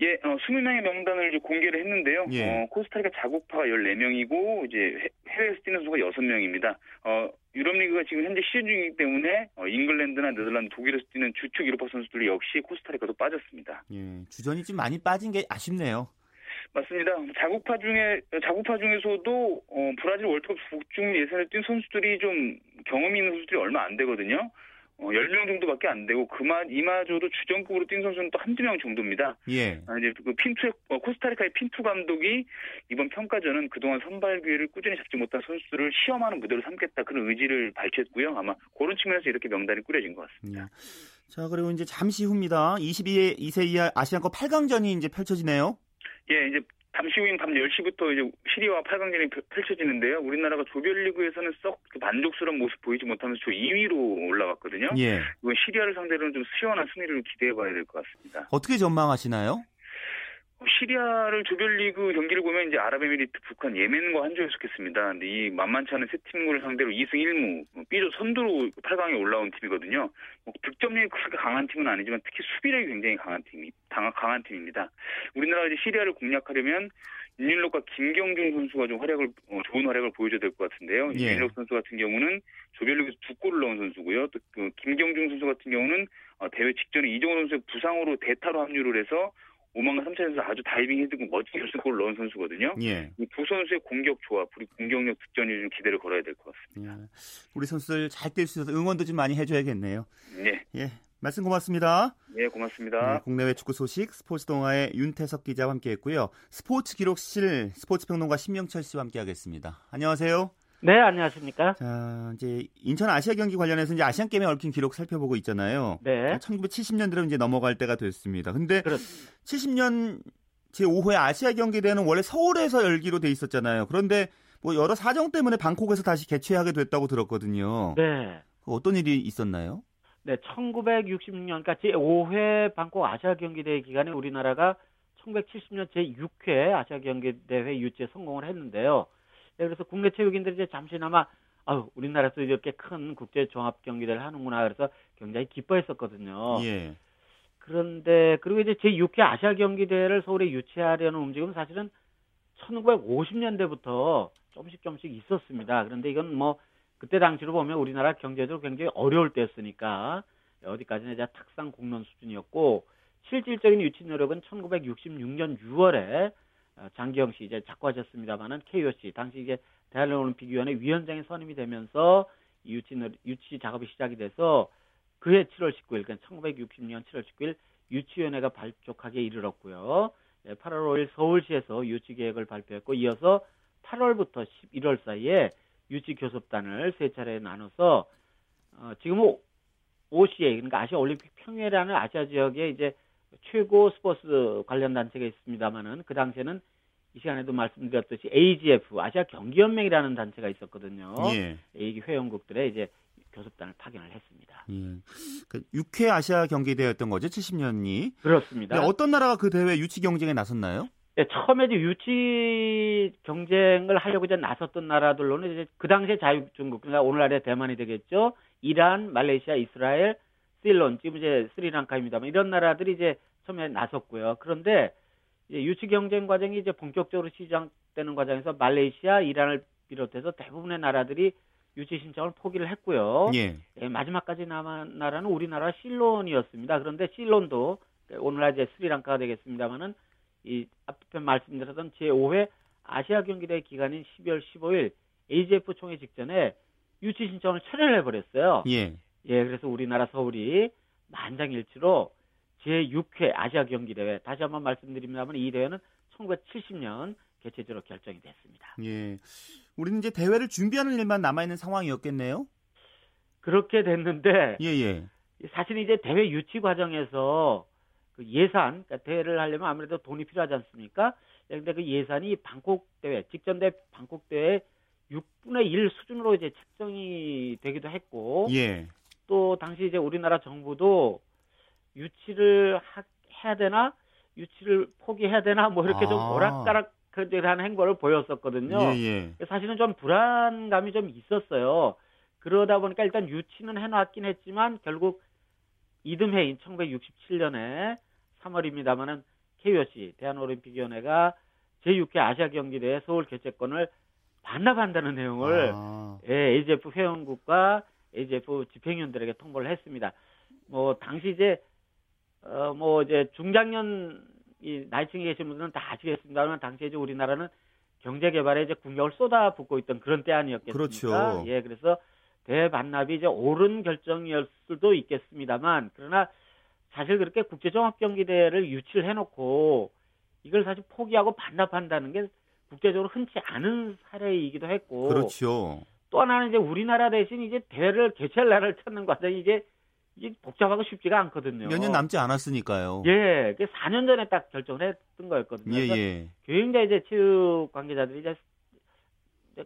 예, 어, 20명의 명단을 이제 공개를 했는데요. 예. 어, 코스타리카 자국파가 14명이고 이제 해외에서 뛰는 선수가 6명입니다. 어, 유럽리그가 지금 현재 시즌 중이기 때문에 어, 잉글랜드나 네덜란드, 독일에서 뛰는 주축 유럽파 선수들이 역시 코스타리카도 빠졌습니다. 예, 주전이 좀 많이 빠진 게 아쉽네요. 맞습니다. 자국파 중에 자국파 중에서도 어, 브라질 월드컵 북중 예선에 뛴 선수들이 좀 경험이 있는 선수들이 얼마 안 되거든요. 어, 10명 정도밖에 안 되고 그마 이마저도 주전급으로 뛴 선수는 또 한두 명 정도입니다. 예. 아, 이제 그 핀투 어, 코스타리카의 핀투 감독이 이번 평가전은 그동안 선발 기회를 꾸준히 잡지 못한 선수들을 시험하는 무대로 삼겠다 그런 의지를 밝혔고요. 아마 그런 측면에서 이렇게 명단이 꾸려진 것 같습니다. 예. 자, 그리고 이제 잠시 후입니다. 22세 2세 이하 아시안컵 8강전이 이제 펼쳐지네요. 예, 이제 잠시 후인 밤 10시부터 이제 시리와 8강전이 펼쳐지는데요. 우리나라가 조별리그에서는 썩 만족스러운 모습 보이지 못하면서 조 2위로 올라왔거든요. 예. 이건 시리아를 상대로는 좀 시원한 승리를 기대해 봐야 될 것 같습니다. 어떻게 전망하시나요? 시리아를 조별리그 경기를 보면 이제 아랍에미리트, 북한, 예멘과 한조에 속했습니다. 근데 이 만만치 않은 세 팀을 상대로 2승 1무, B조 선두로 8강에 올라온 팀이거든요. 뭐 득점력이 그렇게 강한 팀은 아니지만 특히 수비력이 굉장히 강한 팀이, 강한 팀입니다. 우리나라가 이제 시리아를 공략하려면 윤일록과 김경준 선수가 좀 활약을 어, 좋은 활약을 보여줘야 될 것 같은데요. 예. 윤일록 선수 같은 경우는 조별리그에서 두 골을 넣은 선수고요. 또 그 김경준 선수 같은 경우는 어, 대회 직전에 이정호 선수의 부상으로 대타로 합류를 해서 5만과 3차에서 아주 다이빙 해두고 멋진 결승골을 넣은 선수거든요. 예. 이두 선수의 공격 조합, 그리고 공격력 득점이 좀 기대를 걸어야 될 것 같습니다. 예. 우리 선수들 잘 뛸 수 있어서 응원도 좀 많이 해줘야겠네요. 네. 예. 말씀 고맙습니다. 네, 고맙습니다. 네, 국내외 축구 소식 스포츠 동아의 윤태석 기자와 함께했고요. 스포츠 기록실 스포츠 평론가 신명철 씨와 함께하겠습니다. 안녕하세요. 네, 안녕하십니까. 자, 이제 인천 아시아 경기 관련해서 이제 아시안 게임에 얽힌 기록 살펴보고 있잖아요. 네. 1970년대로 이제 넘어갈 때가 됐습니다. 근데 그렇습니다. 70년 제 5회 아시아 경기대회는 원래 서울에서 열기로 돼 있었잖아요. 그런데 뭐 여러 사정 때문에 방콕에서 다시 개최하게 됐다고 들었거든요. 네. 어떤 일이 있었나요? 네, 1966년, 그러니까 제5회 방콕 아시아 경기대회 기간에 우리나라가 1970년 제 6회 아시아 경기대회 유치에 성공을 했는데요. 네, 그래서 국내 체육인들이 이제 잠시나마 아유, 우리나라에서 이렇게 큰 국제 종합 경기를 하는구나 그래서 굉장히 기뻐했었거든요. 예. 그런데 그리고 이제 제6회 아시아 경기 대회를 서울에 유치하려는 움직임은 사실은 1950년대부터 조금씩 조금씩 있었습니다. 그런데 이건 뭐 그때 당시로 보면 우리나라 경제도 굉장히 어려울 때였으니까 어디까지나 이제 탁상 공론 수준이었고 실질적인 유치 노력은 1966년 6월에 어, 장기영 씨 이제 작고하셨습니다만은 KOC 당시 이제 대한올림픽위원회 위원장에 선임이 되면서 유치 유치 작업이 시작이 돼서 그해 7월 19일, 그러니까 1960년 7월 19일 유치위원회가 발족하기에 이르렀고요. 8월 5일 서울시에서 유치 계획을 발표했고 이어서 8월부터 11월 사이에 유치 교섭단을 세 차례 나눠서 어, 지금 OCA 그러니까 아시아 올림픽 평회라는 아시아 지역에 이제 최고 스포츠 관련 단체가 있습니다만은 그 당시에는 이 시간에도 말씀드렸듯이 AGF 아시아 경기연맹이라는 단체가 있었거든요. 예. 이 회원국들의 이제 교섭단을 파견을 했습니다. 예. 그 6회 아시아 경기 대회였던 거죠, 70년이. 그렇습니다. 어떤 나라가 그 대회 유치 경쟁에 나섰나요? 네, 처음에 이제 유치 경쟁을 하려고 이제 나섰던 나라들로는 이제 그 당시에 자유중국, 그러니까 오늘날의 대만이 되겠죠. 이란, 말레이시아, 이스라엘, 실론, 지금 이제 스리랑카입니다만 이런 나라들이 이제 처음에 나섰고요. 그런데 이제 유치 경쟁 과정이 이제 본격적으로 시작되는 과정에서 말레이시아, 이란을 비롯해서 대부분의 나라들이 유치 신청을 포기를 했고요. 예. 예, 마지막까지 남은 나라는 우리나라 실론이었습니다. 그런데 실론도 오늘날 이제 스리랑카가 되겠습니다만은 이 앞에 말씀드렸던 제5회 아시아 경기대 기간인 12월 15일 AGF 총회 직전에 유치 신청을 철회를 해버렸어요. 예. 예, 그래서 우리나라 서울이 만장일치로 제6회 아시아 경기 대회 다시 한번 말씀드립니다만 이 대회는 1970년 개최지로 결정이 됐습니다. 예. 우리는 이제 대회를 준비하는 일만 남아 있는 상황이었겠네요. 그렇게 됐는데 예, 예. 사실 이제 대회 유치 과정에서 그 예산, 그러니까 대회를 하려면 아무래도 돈이 필요하지 않습니까? 그런데 그 예산이 방콕 대회, 직전 대 방콕 대회 6분의 1 수준으로 이제 책정이 되기도 했고, 예. 또 당시 이제 우리나라 정부도 유치를 하, 해야 되나, 유치를 포기해야 되나, 뭐 이렇게 아. 좀 오락가락한 행보를 보였었거든요. 예, 예. 사실은 좀 불안감이 좀 있었어요. 그러다 보니까 일단 유치는 해놨긴 했지만 결국 이듬해인 1967년에 3월입니다만은 KOC 대한올림픽위원회가 제6회 아시아 경기대회 서울 개최권을 반납한다는 내용을 아. 예, AGF 회원국과 AGF 집행위원들에게 통보를 했습니다. 뭐 당시 이제 어 뭐 이제 중장년 이 나이층에 계신 분들은 다 아시겠습니다만 당시에 이제 우리나라는 경제 개발에 이제 국력을 쏟아붓고 있던 그런 때 아니었겠습니까? 그렇죠. 예, 그래서 대반납이 이제 옳은 결정이었을 수도 있겠습니다만 그러나 사실 그렇게 국제종합경기대회를 유치를 해놓고 이걸 사실 포기하고 반납한다는 게 국제적으로 흔치 않은 사례이기도 했고 그렇죠. 또 하나는 이제 우리나라 대신 이제 대회를 개최할 나라를 찾는 과정이 이제 이게 복잡하고 쉽지가 않거든요. 몇 년 남지 않았으니까요. 예, 그 4년 전에 딱 결정을 했던 거였거든요. 예, 예. 굉장히 이제 체육 관계자들이 이제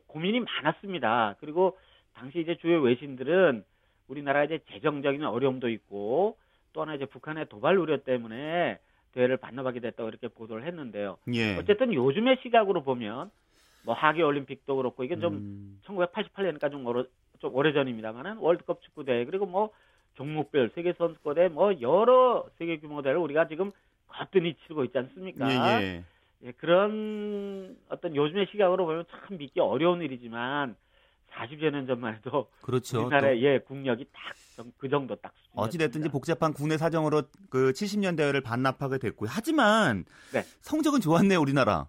고민이 많았습니다. 그리고 당시 이제 주요 외신들은 우리나라 이제 재정적인 어려움도 있고 또 하나 이제 북한의 도발 우려 때문에 대회를 반납하게 됐다고 이렇게 보도를 했는데요. 예. 어쨌든 요즘의 시각으로 보면 뭐 하계 올림픽도 그렇고 이게 좀 음. 1988년까지 좀, 오래, 좀 오래전입니다만은 월드컵 축구 대회 그리고 뭐 종목별 세계 선수권대 뭐 여러 세계 규모 대회를 우리가 지금 거뜬히 치르고 있지 않습니까? 예, 예. 예, 그런 어떤 요즘의 시각으로 보면 참 믿기 어려운 일이지만 40여 년 전만 해도 그렇죠. 우리나라의 예, 국력이 딱 그 정도 딱 어찌됐든지 복잡한 국내 사정으로 그 70년 대회를 반납하게 됐고요. 하지만 네. 성적은 좋았네요, 우리나라.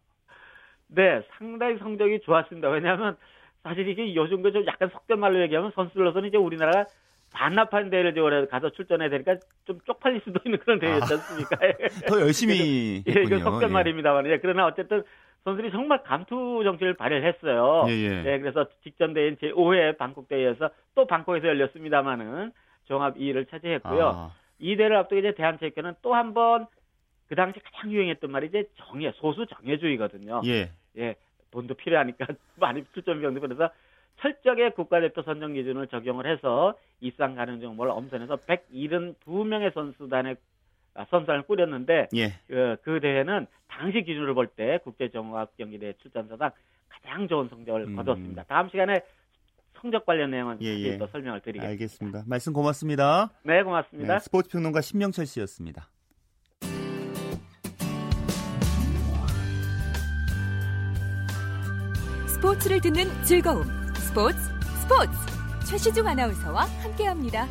네, 상당히 성적이 좋았습니다. 왜냐하면 사실 이게 요즘 그 좀 약간 속된 말로 얘기하면 선수들로서는 이제 우리나라가 반납한 대회를 이제 가서 출전해야 되니까 좀 쪽팔릴 수도 있는 그런 대회였지 아. 않습니까? 아, 더 열심히 예, 이거 속된 예. 말입니다만 예, 그러나 어쨌든 선수들이 정말 감투 정신을 발휘했어요. 예, 예. 네, 그래서 직전 대회인 제5회 방콕 대회에서 또 방콕에서 열렸습니다마는 종합 2위를 차지했고요. 아. 이 대회를 앞두고 이제 대한체육회는 또 한 번 그 당시 가장 유행했던 말이 이제 정예 소수 정예주의거든요. 예. 예. 돈도 필요하니까 많이 출전 비용도 그래서 철저하게 국가대표 선정 기준을 적용을 해서 입상 가능성을 엄선해서 172명의 선수단의 아, 선수단을 꾸렸는데 예. 그, 그 대회는 당시 기준으로 볼 때 국제 종합 경기대 출전사상 가장 좋은 성적을 음. 거뒀습니다. 다음 시간에 성적 관련 내용은 예, 예. 또 설명을 드리겠습니다. 알겠습니다. 말씀 고맙습니다. 네, 고맙습니다. 네, 스포츠 평론가 신명철 씨였습니다. 스포츠를 듣는 즐거움. 스포츠, 스포츠. 최시중 아나운서와 함께합니다.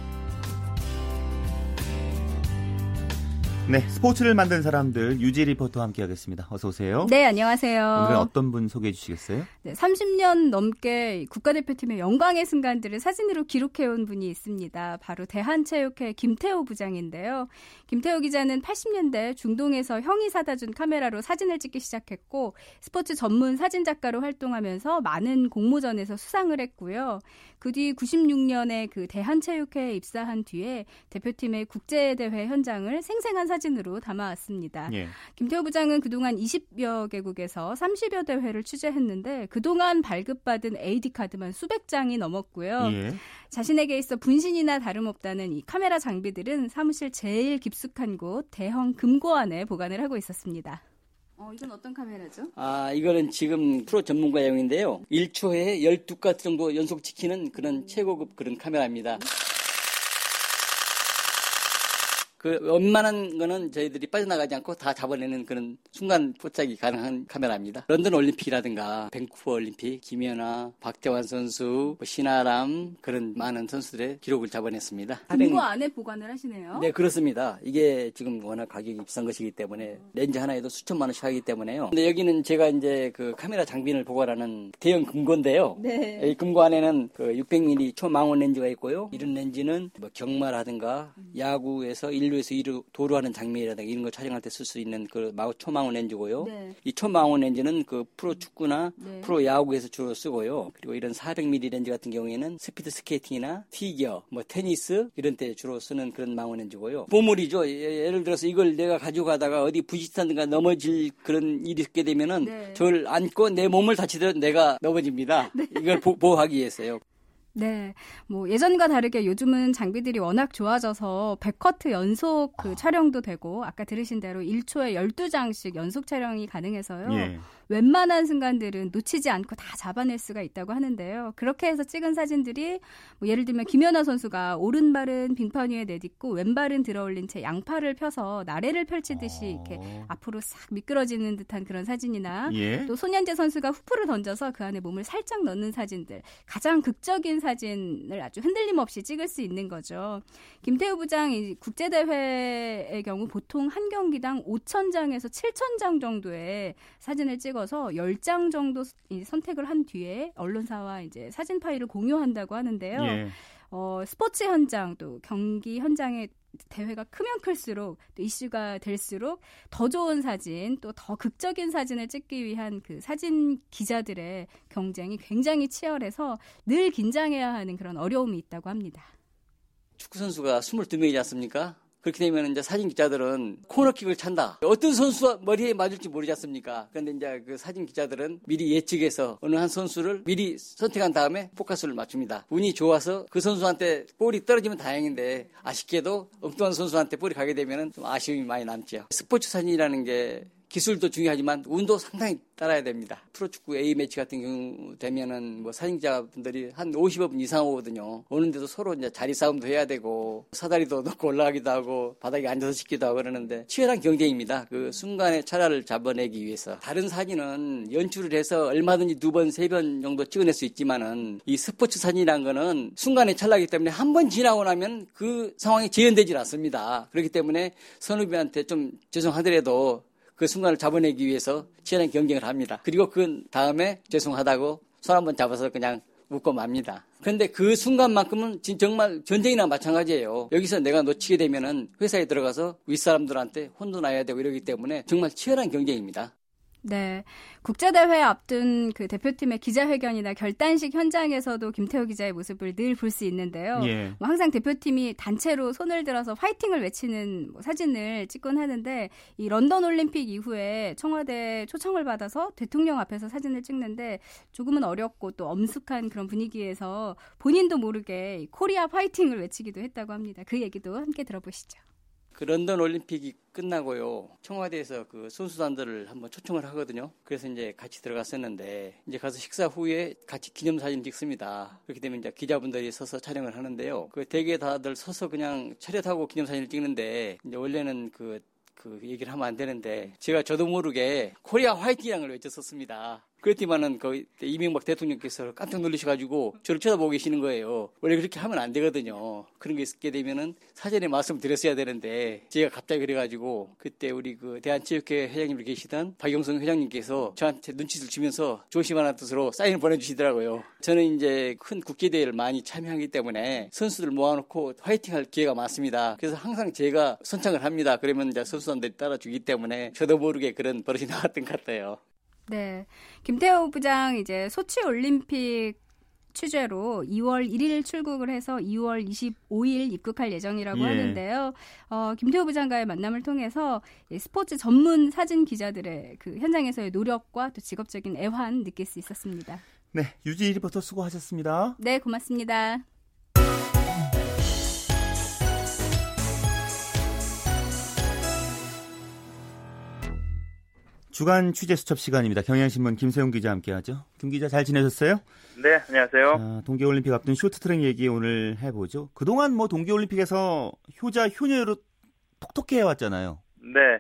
네, 스포츠를 만든 사람들 유지 리포터와 함께하겠습니다. 어서 오세요. 네, 안녕하세요. 오늘은 어떤 분 소개해 주시겠어요? 네, 30년 넘게 국가대표팀의 영광의 순간들을 사진으로 기록해 온 분이 있습니다. 바로 대한체육회 김태호 부장인데요. 김태호 기자는 80년대 중동에서 형이 사다 준 카메라로 사진을 찍기 시작했고 스포츠 전문 사진 작가로 활동하면서 많은 공모전에서 수상을 했고요. 그 뒤 96년에 그 대한체육회에 입사한 뒤에 대표팀의 국제대회 현장을 생생한 사진 으로 담아왔습니다. 예. 김태호 부장은 그동안 20여 개국에서 30여 대회를 취재했는데 그동안 발급받은 AD 카드만 수백 장이 넘었고요. 예. 자신에게 있어 분신이나 다름없다는 이 카메라 장비들은 사무실 제일 깊숙한 곳 대형 금고 안에 보관을 하고 있었습니다. 어, 이건 어떤 카메라죠? 아, 이거는 지금 프로 전문가용인데요. 1초에 12가 정도 연속 찍히는 그런 최고급 그런 카메라입니다. 그 웬만한 거는 저희들이 빠져나가지 않고 다 잡아내는 그런 순간 포착이 가능한 카메라입니다. 런던 올림픽이라든가 밴쿠버 올림픽, 김연아, 박태환 선수, 뭐 신아람 그런 많은 선수들의 기록을 잡아냈습니다. 금고 안에 보관을 하시네요. 네, 그렇습니다. 이게 지금 워낙 가격이 비싼 것이기 때문에 렌즈 하나에도 수천만 원씩 하기 때문에요. 근데 여기는 제가 이제 그 카메라 장비를 보관하는 대형 금고인데요. 네. 이 금고 안에는 그 600mm 초망원 렌즈가 있고요. 이런 렌즈는 뭐 경마라든가 야구에서 일 인류에서 이루 도로하는 장면이라든가 이런 거 촬영할 때 쓸 수 있는 그 초망원 렌즈고요. 네. 이 초망원 렌즈는 그 프로 축구나 네. 프로 야구에서 주로 쓰고요. 그리고 이런 400mm 렌즈 같은 경우에는 스피드 스케이팅이나 피겨, 뭐 테니스 이런 때 주로 쓰는 그런 망원 렌즈고요. 보물이죠. 예, 예를 들어서 이걸 내가 가지고 가다가 어디 부딪히든가 넘어질 그런 일이 있게 되면은 네. 저를 안고 내 몸을 다치더라도 내가 넘어집니다. 네. 이걸 보, 보호하기 위해서요. 네. 뭐 예전과 다르게 요즘은 장비들이 워낙 좋아져서 100커트 연속 그 아. 촬영도 되고 아까 들으신 대로 1초에 12장씩 연속 촬영이 가능해서요. 예. 웬만한 순간들은 놓치지 않고 다 잡아낼 수가 있다고 하는데요. 그렇게 해서 찍은 사진들이 뭐 예를 들면 김연아 선수가 오른발은 빙판 위에 내딛고 왼발은 들어올린 채 양팔을 펴서 나래를 펼치듯이 이렇게 어. 앞으로 싹 미끄러지는 듯한 그런 사진이나 예? 또 손현재 선수가 후프를 던져서 그 안에 몸을 살짝 넣는 사진들 가장 극적인 사진을 아주 흔들림 없이 찍을 수 있는 거죠. 김태우 부장 이 국제대회의 경우 보통 한 경기당 5천 장에서 7천 장 정도의 사진을 찍어 찍어서 10장 정도 선택을 한 뒤에 언론사와 이제 사진 파일을 공유한다고 하는데요. 예. 어, 스포츠 현장 또 경기 현장에 대회가 크면 클수록 또 이슈가 될수록 더 좋은 사진 또 더 극적인 사진을 찍기 위한 그 사진 기자들의 경쟁이 굉장히 치열해서 늘 긴장해야 하는 그런 어려움이 있다고 합니다. 축구 선수가 22명이지 않습니까? 그렇게 되면 이제 사진 기자들은 코너킥을 찬다. 어떤 선수가 머리에 맞을지 모르지 않습니까? 그런데 이제 그 사진 기자들은 미리 예측해서 어느 한 선수를 미리 선택한 다음에 포커스를 맞춥니다. 운이 좋아서 그 선수한테 볼이 떨어지면 다행인데 아쉽게도 엉뚱한 선수한테 볼이 가게 되면 좀 아쉬움이 많이 남죠. 스포츠 사진이라는 게 기술도 중요하지만 운도 상당히 따라야 됩니다. 프로축구 A매치 같은 경우 되면은 뭐 사진자분들이 한 50억 이상 오거든요. 오는데도 서로 이제 자리 싸움도 해야 되고 사다리도 놓고 올라가기도 하고 바닥에 앉아서 찍기도 하고 그러는데 치열한 경쟁입니다. 그 순간의 차라를 잡아내기 위해서. 다른 사진은 연출을 해서 얼마든지 두 번, 세 번 정도 찍어낼 수 있지만은 이 스포츠 사진이란 거는 순간의 찰나기 때문에 한 번 지나고 나면 그 상황이 재현되질 않습니다. 그렇기 때문에 선후배한테 좀 죄송하더라도 그 순간을 잡아내기 위해서 치열한 경쟁을 합니다. 그리고 그 다음에 죄송하다고 손 한번 잡아서 그냥 웃고 맙니다. 그런데 그 순간만큼은 정말 전쟁이나 마찬가지예요. 여기서 내가 놓치게 되면은 회사에 들어가서 윗사람들한테 혼도 나야 되고 이러기 때문에 정말 치열한 경쟁입니다. 네. 국제대회 앞둔 그 대표팀의 기자회견이나 결단식 현장에서도 김태호 기자의 모습을 늘 볼 수 있는데요. 예. 뭐 항상 대표팀이 단체로 손을 들어서 파이팅을 외치는 뭐 사진을 찍곤 하는데 이 런던 올림픽 이후에 청와대 초청을 받아서 대통령 앞에서 사진을 찍는데 조금은 어렵고 또 엄숙한 그런 분위기에서 본인도 모르게 코리아 파이팅을 외치기도 했다고 합니다. 그 얘기도 함께 들어보시죠. 그 런던 올림픽이 끝나고요. 청와대에서 그 선수단들을 한번 초청을 하거든요. 그래서 이제 같이 들어갔었는데 이제 가서 식사 후에 같이 기념사진 찍습니다. 그렇게 되면 이제 기자분들이 서서 촬영을 하는데요. 그 대개 다들 서서 그냥 차렷하고 기념사진을 찍는데 이제 원래는 그그 얘기를 하면 안 되는데 제가 저도 모르게 코리아 화이팅이라는 걸 외쳤었습니다. 그랬더니만은 그 이명박 대통령께서 깜짝 놀라셔가지고 저를 쳐다보고 계시는 거예요. 원래 그렇게 하면 안 되거든요. 그런 게 있게 되면은 사전에 말씀드렸어야 되는데 제가 갑자기 그래가지고 그때 우리 그 대한체육회 회장님으로 계시던 박영성 회장님께서 저한테 눈치를 주면서 조심하는 뜻으로 사인을 보내주시더라고요. 저는 이제 큰 국제대회를 많이 참여하기 때문에 선수들 모아놓고 화이팅할 기회가 많습니다. 그래서 항상 제가 선창을 합니다. 그러면 이제 선수단들이 따라주기 때문에 저도 모르게 그런 버릇이 나왔던 것 같아요. 네. 김태호 부장 이제 소치 올림픽 취재로 2월 1일 출국을 해서 2월 25일 입국할 예정이라고 예. 하는데요. 어, 김태호 부장과의 만남을 통해서 스포츠 전문 사진 기자들의 그 현장에서의 노력과 또 직업적인 애환 느낄 수 있었습니다. 네, 유지 리포터 수고하셨습니다. 네, 고맙습니다. 주간 취재 수첩 시간입니다. 경향신문 김세용 기자 함께하죠. 김 기자 잘 지내셨어요? 네, 안녕하세요. 자, 동계올림픽 앞둔 쇼트트랙 얘기 오늘 해보죠. 그동안 뭐 동계올림픽에서 효자 효녀로 톡톡히 해왔잖아요. 네,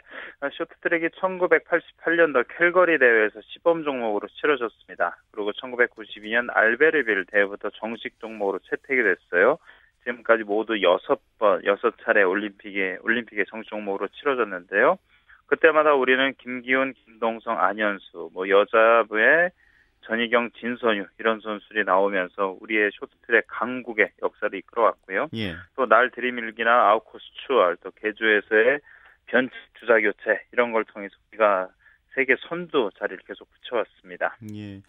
쇼트트랙이 1988년도 캘거리 대회에서 시범 종목으로 치러졌습니다. 그리고 1992년 알베르빌 대회부터 정식 종목으로 채택이 됐어요. 지금까지 모두 6번, 6차례 올림픽에, 올림픽의 정식 종목으로 치러졌는데요. 그때마다 우리는 김기훈, 김동성, 안현수, 뭐 여자부의 전희경, 진선유 이런 선수들이 나오면서 우리의 쇼트트랙 강국의 역사를 이끌어왔고요. 예. 또날 들이밀기나 아웃코스 추월, 또 개주에서의 변칙 주자 교체 이런 걸 통해서 우리가 세계 선두 자리를 계속 붙여왔습니다. 예.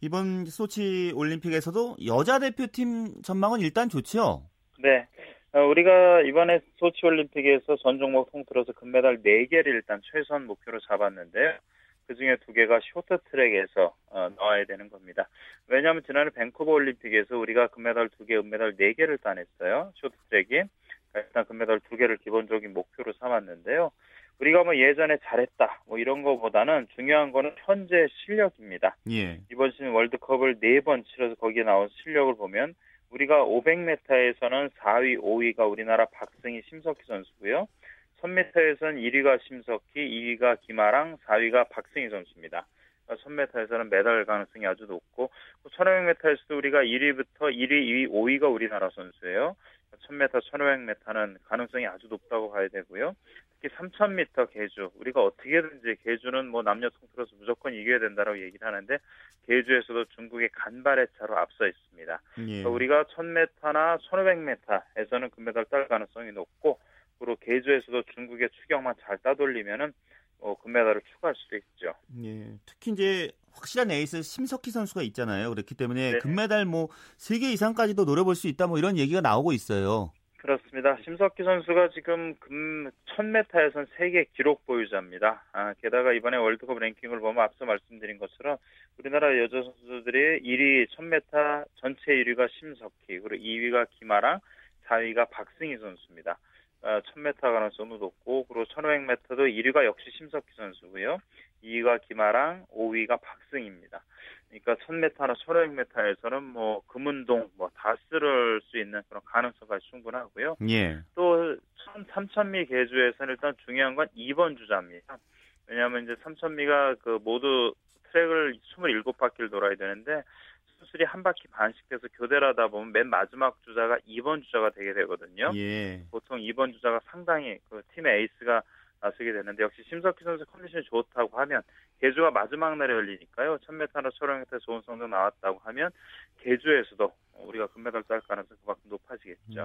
이번 소치 올림픽에서도 여자 대표팀 전망은 일단 좋죠. 네. 어, 우리가 이번에 소치 올림픽에서 전 종목 통틀어서 금메달 4개를 일단 최선 목표로 잡았는데요. 그 중에 두 개가 쇼트트랙에서 어, 나와야 되는 겁니다. 왜냐하면 지난해 밴쿠버 올림픽에서 우리가 금메달 2개, 은메달 4개를 따냈어요. 쇼트트랙이. 일단 금메달 2개를 기본적인 목표로 삼았는데요. 우리가 뭐 예전에 잘했다 뭐 이런 거보다는 중요한 거는 현재 실력입니다. 예. 이번 시즌 월드컵을 4번 치러서 거기에 나온 실력을 보면 우리가 500m에서는 4위, 5위가 우리나라 박승희, 심석희 선수고요. 1000m에서는 1위가 심석희, 2위가 김아랑, 4위가 박승희 선수입니다. 1000m에서는 메달 가능성이 아주 높고 1500m에서도 우리가 1위부터 1위, 2위, 5위가 우리나라 선수예요. 1000m, 1500m는 가능성이 아주 높다고 봐야 되고요. 특히 3000m 계주 우리가 어떻게든지 계주는 뭐 남녀 통틀어서 무조건 이겨야 된다라고 얘기를 하는데 계주에서도 중국의 간발의 차로 앞서 있습니다. 예. 우리가 1000m나 1500m에서는 금메달 딸 가능성이 높고 그리고 계주에서도 중국의 추격만 잘 따돌리면은 어, 금메달을 추가할 수도 있죠. 예. 특히 이제 확실한 에이스 심석희 선수가 있잖아요. 그렇기 때문에 네. 금메달 뭐 3개 이상까지도 노려볼 수 있다 뭐 이런 얘기가 나오고 있어요. 그렇습니다. 심석희 선수가 지금 금 1000m에선 세계 기록 보유자입니다. 아, 게다가 이번에 월드컵 랭킹을 보면 앞서 말씀드린 것처럼 우리나라 여자 선수들이 1위 1000m 전체 1위가 심석희, 그리고 2위가 김아랑, 4위가 박승희 선수입니다. 아, 1000m 가능성도 높고 그리고 1500m도 1위가 역시 심석희 선수고요. 2위가 김아랑, 5위가 박승희입니다. 그러니까 1000m나 1500m에서는 뭐 금운동 뭐다 쓸을 수 있는 그런 가능성가 충분하고요. 예. 또 3000미 계주에서는 일단 중요한 건 2번 주자입니다. 왜냐하면 이제 3000미가 그 모두 트랙을 27바퀴를 돌아야 되는데 수술이 한 바퀴 반씩 돼서 교대를 하다 보면 맨 마지막 주자가 2번 주자가 되게 되거든요. 예. 보통 2번 주자가 상당히 그 팀의 에이스가 나서게 되는데 역시 심석희 선수 컨디션이 좋다고 하면 개주가 마지막 날에 열리니까요. 1000m나 1500m 좋은 성적 나왔다고 하면 개주에서도 우리가 금메달 딸 가능성이 그만큼 높아지겠죠. 네.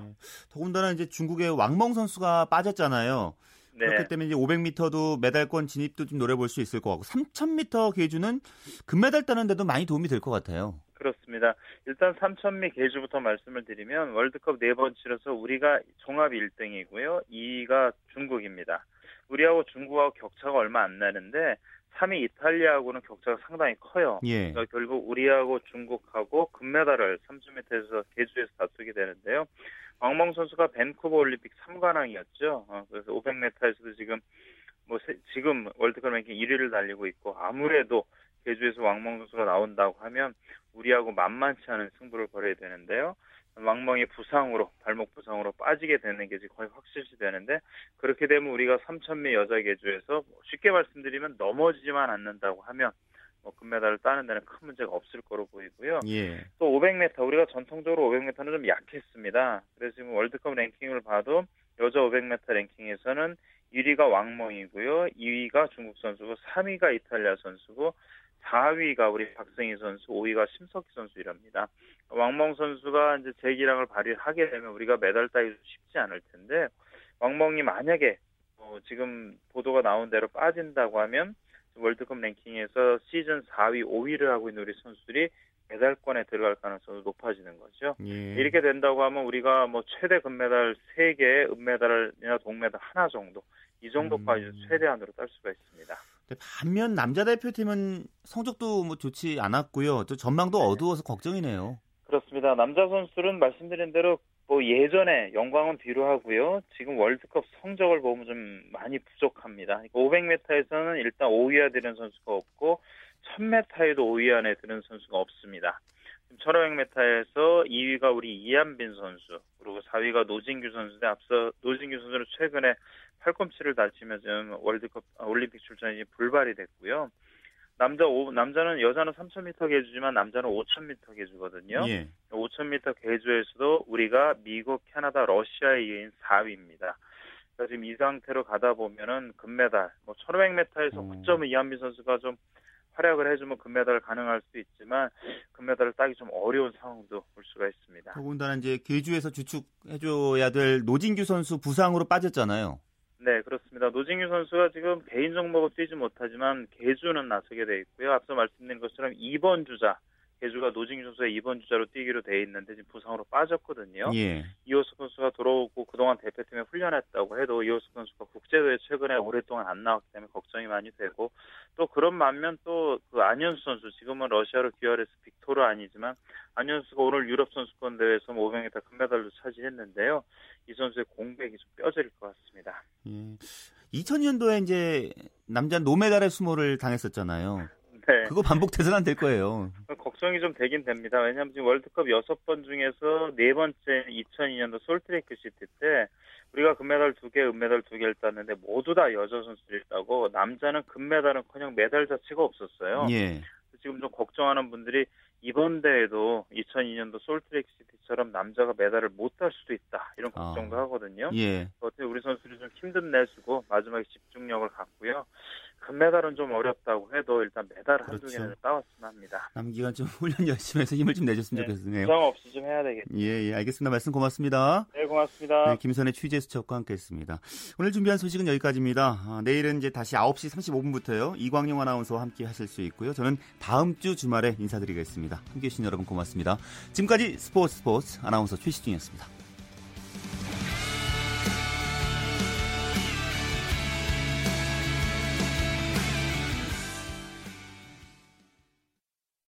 더군다나 이제 중국의 왕멍 선수가 빠졌잖아요. 네. 그렇기 때문에 이제 500m도 메달권 진입도 좀 노려볼 수 있을 것 같고 3000m 계주는 금메달 따는데도 많이 도움이 될 것 같아요. 그렇습니다. 일단 3000미 계주부터 말씀을 드리면 월드컵 네 번 치러서 우리가 종합 1등이고요. 2위가 중국입니다. 우리하고 중국하고 격차가 얼마 안 나는데 3위 이탈리아하고는 격차가 상당히 커요. 예. 그러니까 결국 우리하고 중국하고 금메달을 30m에서 계주에서 다투게 되는데요. 왕멍 선수가 밴쿠버 올림픽 3관왕이었죠. 어, 그래서 500m에서도 지금 뭐 세, 지금 월드컵 랭킹 1위를 달리고 있고 아무래도 제주에서 왕멍 선수가 나온다고 하면 우리하고 만만치 않은 승부를 벌여야 되는데요. 왕멍이 부상으로 발목 부상으로 빠지게 되는 게 거의 확실시 되는데 그렇게 되면 우리가 3,000미 여자 계주에서 쉽게 말씀드리면 넘어지지만 않는다고 하면 뭐 금메달을 따는 데는 큰 문제가 없을 거로 보이고요. 예. 또 500m 우리가 전통적으로 500m는 좀 약했습니다. 그래서 지금 월드컵 랭킹을 봐도 여자 500m 랭킹에서는 1위가 왕멍이고요. 2위가 중국 선수고 3위가 이탈리아 선수고 4위가 우리 박승희 선수, 5위가 심석희 선수 이랍니다. 왕멍 선수가 이제 재기량을 발휘하게 되면 우리가 메달 따기도 쉽지 않을 텐데 왕멍이 만약에 어, 지금 보도가 나온 대로 빠진다고 하면 월드컵 랭킹에서 시즌 4위, 5위를 하고 있는 우리 선수들이 메달권에 들어갈 가능성이 높아지는 거죠. 예. 이렇게 된다고 하면 우리가 뭐 최대 금메달 3개, 은메달이나 동메달 하나 정도 이 정도까지 음. 최대한으로 딸 수가 있습니다. 반면 남자 대표팀은 성적도 뭐 좋지 않았고요. 또 전망도 네. 어두워서 걱정이네요. 그렇습니다. 남자 선수는 말씀드린 대로 뭐 예전에 영광은 뒤로 하고요. 지금 월드컵 성적을 보면 좀 많이 부족합니다. 500m에서는 일단 5위 에 드는 선수가 없고 1000m에도 5위 안에 드는 선수가 없습니다. 1500m에서 2위가 우리 이한빈 선수, 그리고 4위가 노진규 선수인데 앞서 노진규 선수는 최근에 팔꿈치를 다치며 좀 월드컵 아, 올림픽 출전이 불발이 됐고요. 남자 오, 남자는 여자는 3,000m 계주지만 남자는 5,000m 계주거든요. 예. 5,000m 계주에서도 우리가 미국, 캐나다, 러시아에 이은 4위입니다. 그래서 지금 이 상태로 가다 보면은 금메달, 뭐 1,500m에서 음. 9점을 이한빈 선수가 좀 활약을 해주면 금메달을 가능할 수 있지만 금메달을 따기 좀 어려운 상황도 볼 수가 있습니다. 더군다나 이제 계주에서 주축해줘야 될 노진규 선수 부상으로 빠졌잖아요. 네, 그렇습니다. 노진규 선수가 지금 개인 종목을 뛰지 못하지만 계주는 나서게 돼 있고요. 앞서 말씀드린 것처럼 2번 주자 개주가 노진규 선수의 2번 주자로 뛰기로 돼 있는데 지금 부상으로 빠졌거든요. 예. 이호수 선수가 들어오고 그동안 대표팀에 훈련했다고 해도 이호수 선수가 국제대회 최근에 오랫동안 안 나왔기 때문에 걱정이 많이 되고 또 그런 반면 또 그 안현수 선수 지금은 러시아로 귀화해서 빅토르 아니지만 안현수가 오늘 유럽 선수권 대회에서 500m 금메달도 차지했는데요. 이 선수의 공백이 좀 뼈저릴 것 같습니다. 예. 2000년도에 이제 남자 노메달의 수모를 당했었잖아요. 네. 그거 반복돼서는 안 될 거예요. 걱정이 좀 되긴 됩니다. 왜냐하면 지금 월드컵 6번 중에서 네 번째 2002년도 솔트레이크 시티 때 우리가 금메달 2개, 은메달 2개를 땄는데 모두 다 여자 선수들이 따고 남자는 금메달은 그냥 메달 자체가 없었어요. 예. 지금 좀 걱정하는 분들이 이번 대회도 2002년도 솔트레이크 시티처럼 남자가 메달을 못 딸 수도 있다 이런 아. 걱정도 아. 하거든요. 예. 어떻게 우리 선수들이 좀 힘든 내주고 마지막에 집중력을 갖고요. 금메달은 좀 어렵다고 해도 일단 메달 그렇죠. 한두 개는 따왔으면 합니다. 남기간 좀 훈련 열심히 해서 힘을 좀 내줬으면 네, 좋겠네요. 부상 없이 좀 해야 되겠네요. 예, 예, 알겠습니다. 말씀 고맙습니다. 네, 고맙습니다. 네, 김선의 취재 수첩과 함께했습니다. 오늘 준비한 소식은 여기까지입니다. 아, 내일은 이제 다시 9시 35분부터요. 이광용 아나운서와 함께 하실 수 있고요. 저는 다음 주 주말에 인사드리겠습니다. 함께해 주신 여러분 고맙습니다. 지금까지 스포츠 스포츠 아나운서 최시중이었습니다.